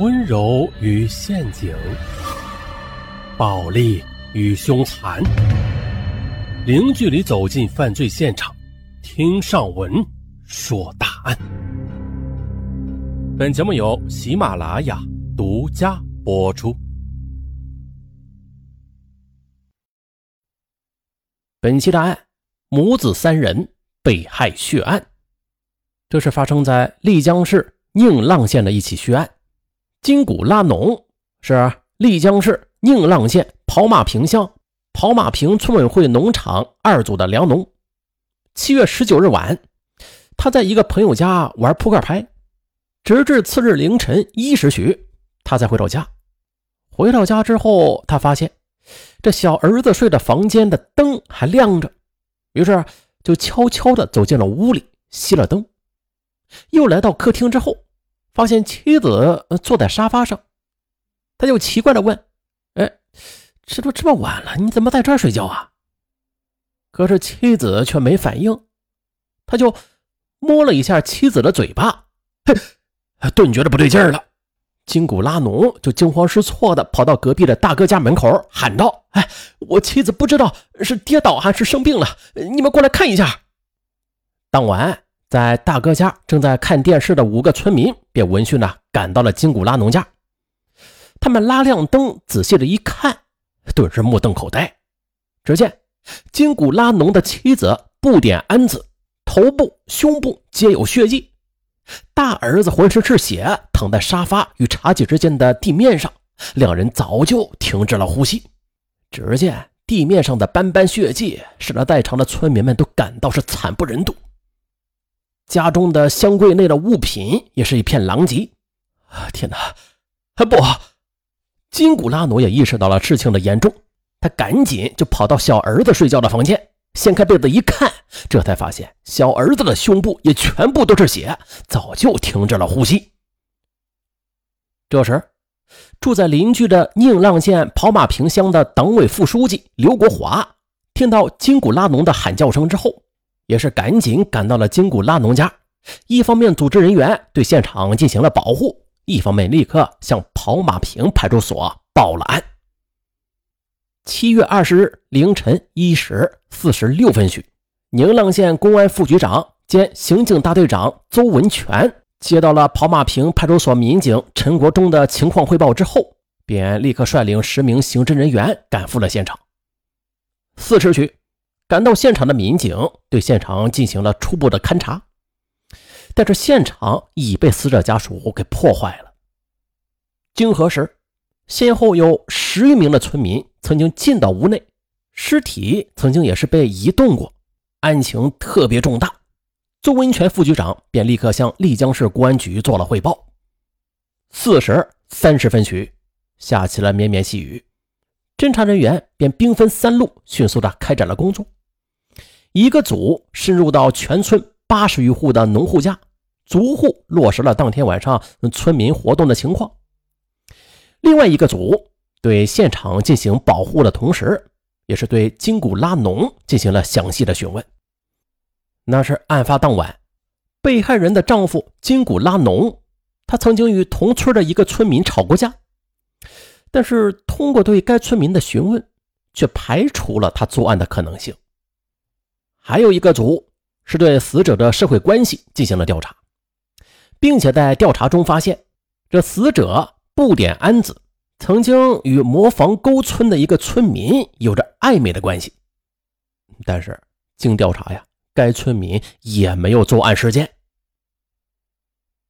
温柔与陷阱，暴力与凶残，零距离走进犯罪现场，听上文说大案。本节目由喜马拉雅独家播出。本期大案：母子三人被害血案。这是发生在丽江市宁浪县的一起血案。金古拉农是丽江市宁浪县跑马坪乡跑马坪村委会农场二组的梁农。七月十九日晚，他在一个朋友家玩扑克牌，直至次日凌晨一时许，他才回到家。回到家之后，他发现这小儿子睡的房间的灯还亮着，于是就悄悄地走进了屋里，熄了灯。又来到客厅之后，发现妻子坐在沙发上，他就奇怪的问：“哎，这都这么晚了，你怎么在这儿睡觉啊？”可是妻子却没反应，他就摸了一下妻子的嘴巴，嘿，顿觉得不对劲儿了。金古拉努就惊慌失措的跑到隔壁的大哥家门口喊道：“哎，我妻子不知道是跌倒还是生病了，你们过来看一下。”当晚。在大哥家正在看电视的五个村民便闻讯呢赶到了金古拉农家。他们拉亮灯，仔细的一看，顿时目瞪口呆。只见金古拉农的妻子布点安子头部、胸部皆有血迹，大儿子浑身是血，躺在沙发与茶几之间的地面上，两人早就停止了呼吸。只见地面上的斑斑血迹，使得在场的村民们都感到是惨不忍睹。家中的箱柜内的物品也是一片狼藉。啊，天哪！不，金古拉努也意识到了事情的严重，他赶紧就跑到小儿子睡觉的房间，掀开被子一看，这才发现小儿子的胸部也全部都是血，早就停止了呼吸。这时，住在邻居的宁浪县跑马坪乡的党委副书记刘国华听到金古拉农的喊叫声之后。也是赶紧赶到了金古拉农家，一方面组织人员对现场进行了保护，一方面立刻向跑马坪派出所报了案。七月二十日凌晨一时四十六分许，宁浪县公安副局长兼刑警大队长邹文全接到了跑马坪派出所民警陈国忠的情况汇报之后，便立刻率领十名刑侦人员赶赴了现场。四时许。赶到现场的民警对现场进行了初步的勘查，但是现场已被死者家属给破坏了。经核实，先后有十余名的村民曾经进到屋内，尸体曾经也是被移动过，案情特别重大。邹文全副局长便立刻向丽江市公安局做了汇报。四时三十分许，下起了绵绵细雨。侦查人员便兵分三路，迅速的开展了工作。一个组深入到全村八十余户的农户家，逐户落实了当天晚上村民活动的情况。另外一个组对现场进行保护的同时，也是对金古拉农进行了详细的询问。那是案发当晚，被害人的丈夫金古拉农，他曾经与同村的一个村民吵过架。但是，通过对该村民的询问，却排除了他作案的可能性。还有一个组是对死者的社会关系进行了调查，并且在调查中发现，这死者不点安子曾经与磨坊沟村的一个村民有着暧昧的关系。但是，经调查呀，该村民也没有作案时间。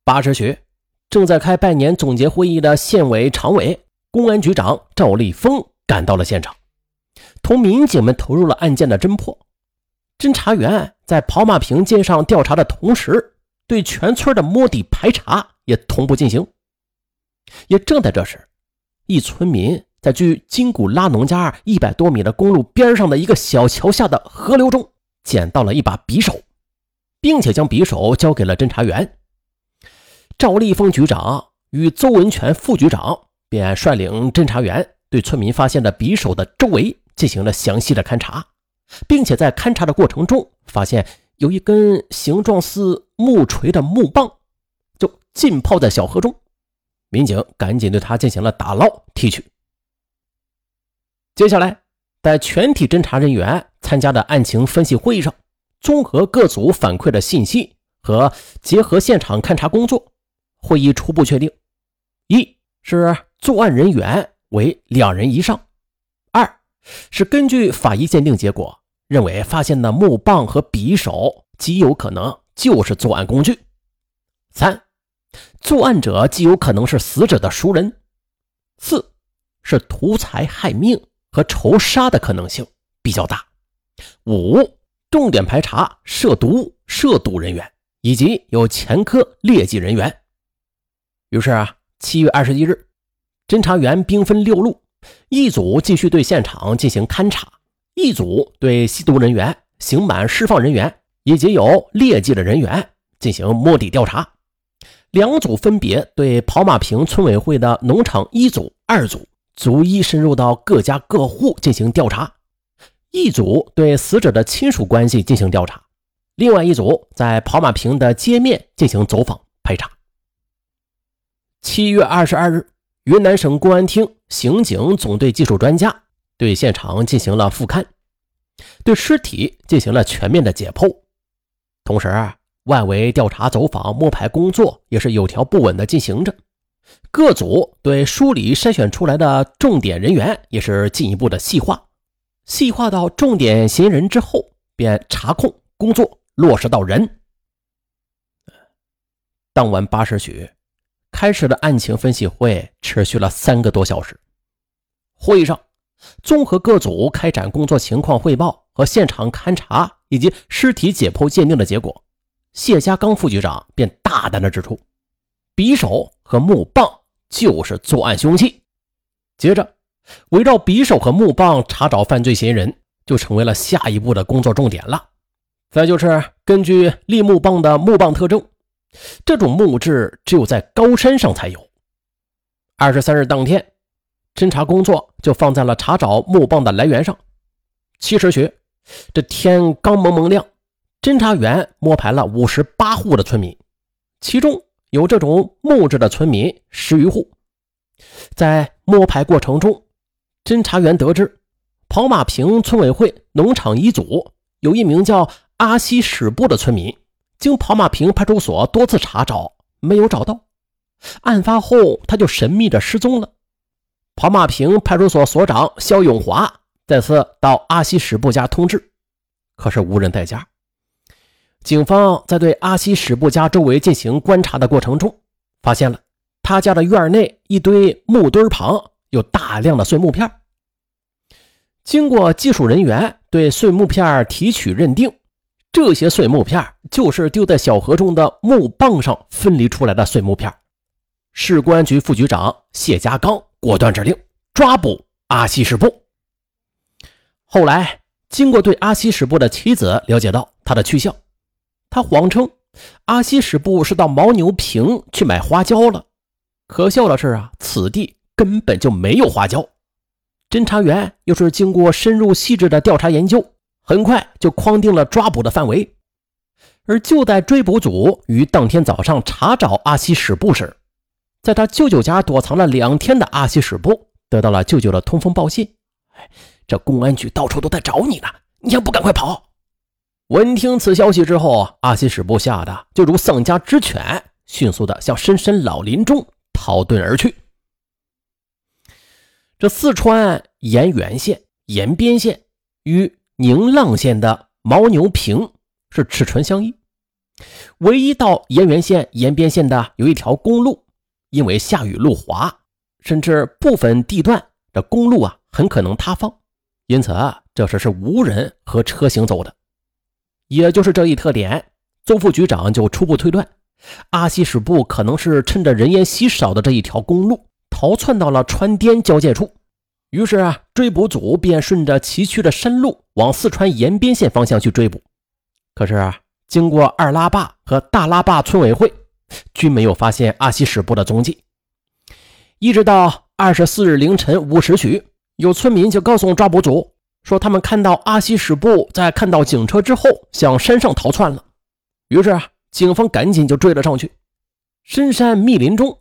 八时许，正在开拜年总结会议的县委常委。公安局长赵立峰赶到了现场，同民警们投入了案件的侦破。侦查员在跑马坪街上调查的同时，对全村的摸底排查也同步进行。也正在这时，一村民在距金古拉农家一百多米的公路边上的一个小桥下的河流中捡到了一把匕首，并且将匕首交给了侦查员。赵立峰局长与邹文全副局长。便率领侦查员对村民发现的匕首的周围进行了详细的勘查，并且在勘查的过程中发现有一根形状似木锤的木棒，就浸泡在小河中。民警赶紧对他进行了打捞提取。接下来，在全体侦查人员参加的案情分析会议上，综合各组反馈的信息和结合现场勘查工作，会议初步确定：是作案人员为两人以上；二是根据法医鉴定结果，认为发现的木棒和匕首极有可能就是作案工具；三。作案者极有可能是死者的熟人。四是图财害命和仇杀的可能性比较大。五，重点排查涉毒、涉赌人员以及有前科劣迹人员。于是啊，七月二十一日，侦查员兵分六路，一组继续对现场进行勘查，一组对吸毒人员、刑满释放人员以及有劣迹的人员进行摸底调查。两组分别对跑马坪村委会的农场一组、二组逐一深入到各家各户进行调查，一组对死者的亲属关系进行调查，另外一组在跑马坪的街面进行走访排查。七月二十二日，云南省公安厅刑警总队技术专家对现场进行了复勘，对尸体进行了全面的解剖，同时。外围调查、走访、摸排工作也是有条不紊的进行着。各组对梳理筛选出来的重点人员也是进一步的细化，细化到重点嫌疑人之后，便查控工作落实到人。当晚八时许开始的案情分析会持续了三个多小时。会议上，综合各组开展工作情况汇报和现场勘查以及尸体解剖鉴定的结果。谢家刚副局长便大胆地指出，匕首和木棒就是作案凶器。接着，围绕匕首和木棒查找犯罪嫌疑人，就成为了下一步的工作重点了。再就是根据立木棒的木棒特征，这种木质只有在高山上才有。二十三日当天，侦查工作就放在了查找木棒的来源上。七时许，这天刚蒙蒙亮。侦查员摸排了五十八户的村民，其中有这种木质的村民十余户。在摸排过程中，侦查员得知，跑马坪村委会农场一组有一名叫阿西史布的村民，经跑马坪派出所多次查找，没有找到。案发后，他就神秘的失踪了。跑马坪派出所所长肖永华再次到阿西史布家通知，可是无人在家。警方在对阿西史布家周围进行观察的过程中，发现了他家的院内一堆木墩旁有大量的碎木片。经过技术人员对碎木片提取认定，这些碎木片就是丢在小河中的木棒上分离出来的碎木片。市公安局副局长谢家刚果断指令抓捕阿西史布。后来，经过对阿西史布的妻子了解到他的去向。他谎称阿西史布是到牦牛坪去买花椒了，可笑的是啊，此地根本就没有花椒。侦查员又是经过深入细致的调查研究，很快就框定了抓捕的范围。而就在追捕组于当天早上查找阿西史布时，在他舅舅家躲藏了两天的阿西史布得到了舅舅的通风报信：“哎，这公安局到处都在找你呢，你还不赶快跑！”闻听此消息之后，阿西史布吓得就如丧家之犬，迅速的向深山老林中逃遁而去。这四川盐源县盐边县与宁浪县的牦牛坪是齿唇相依，唯一到盐源县延边县的有一条公路，因为下雨路滑，甚至部分地段的公路啊很可能塌方，因此啊这时是无人和车行走的。也就是这一特点，邹副局长就初步推断，阿西史部可能是趁着人烟稀少的这一条公路逃窜到了川滇交界处。于是啊，追捕组便顺着崎岖的山路往四川延边县方向去追捕。可是啊，经过二拉坝和大拉坝村委会，均没有发现阿西史布的踪迹。一直到二十四日凌晨五时许，有村民就告诉抓捕组。说他们看到阿西史布在看到警车之后向山上逃窜了，于是啊，警方赶紧就追了上去。深山密林中，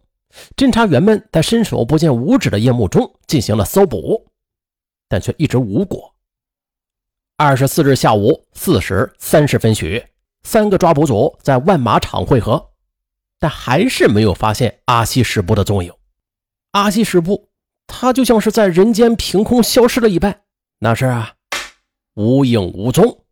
侦查员们在伸手不见五指的夜幕中进行了搜捕，但却一直无果。二十四日下午四时三十分许，三个抓捕组在万马场汇合，但还是没有发现阿西什布的踪影。阿西什布，他就像是在人间凭空消失了一般，那是啊，无影无踪。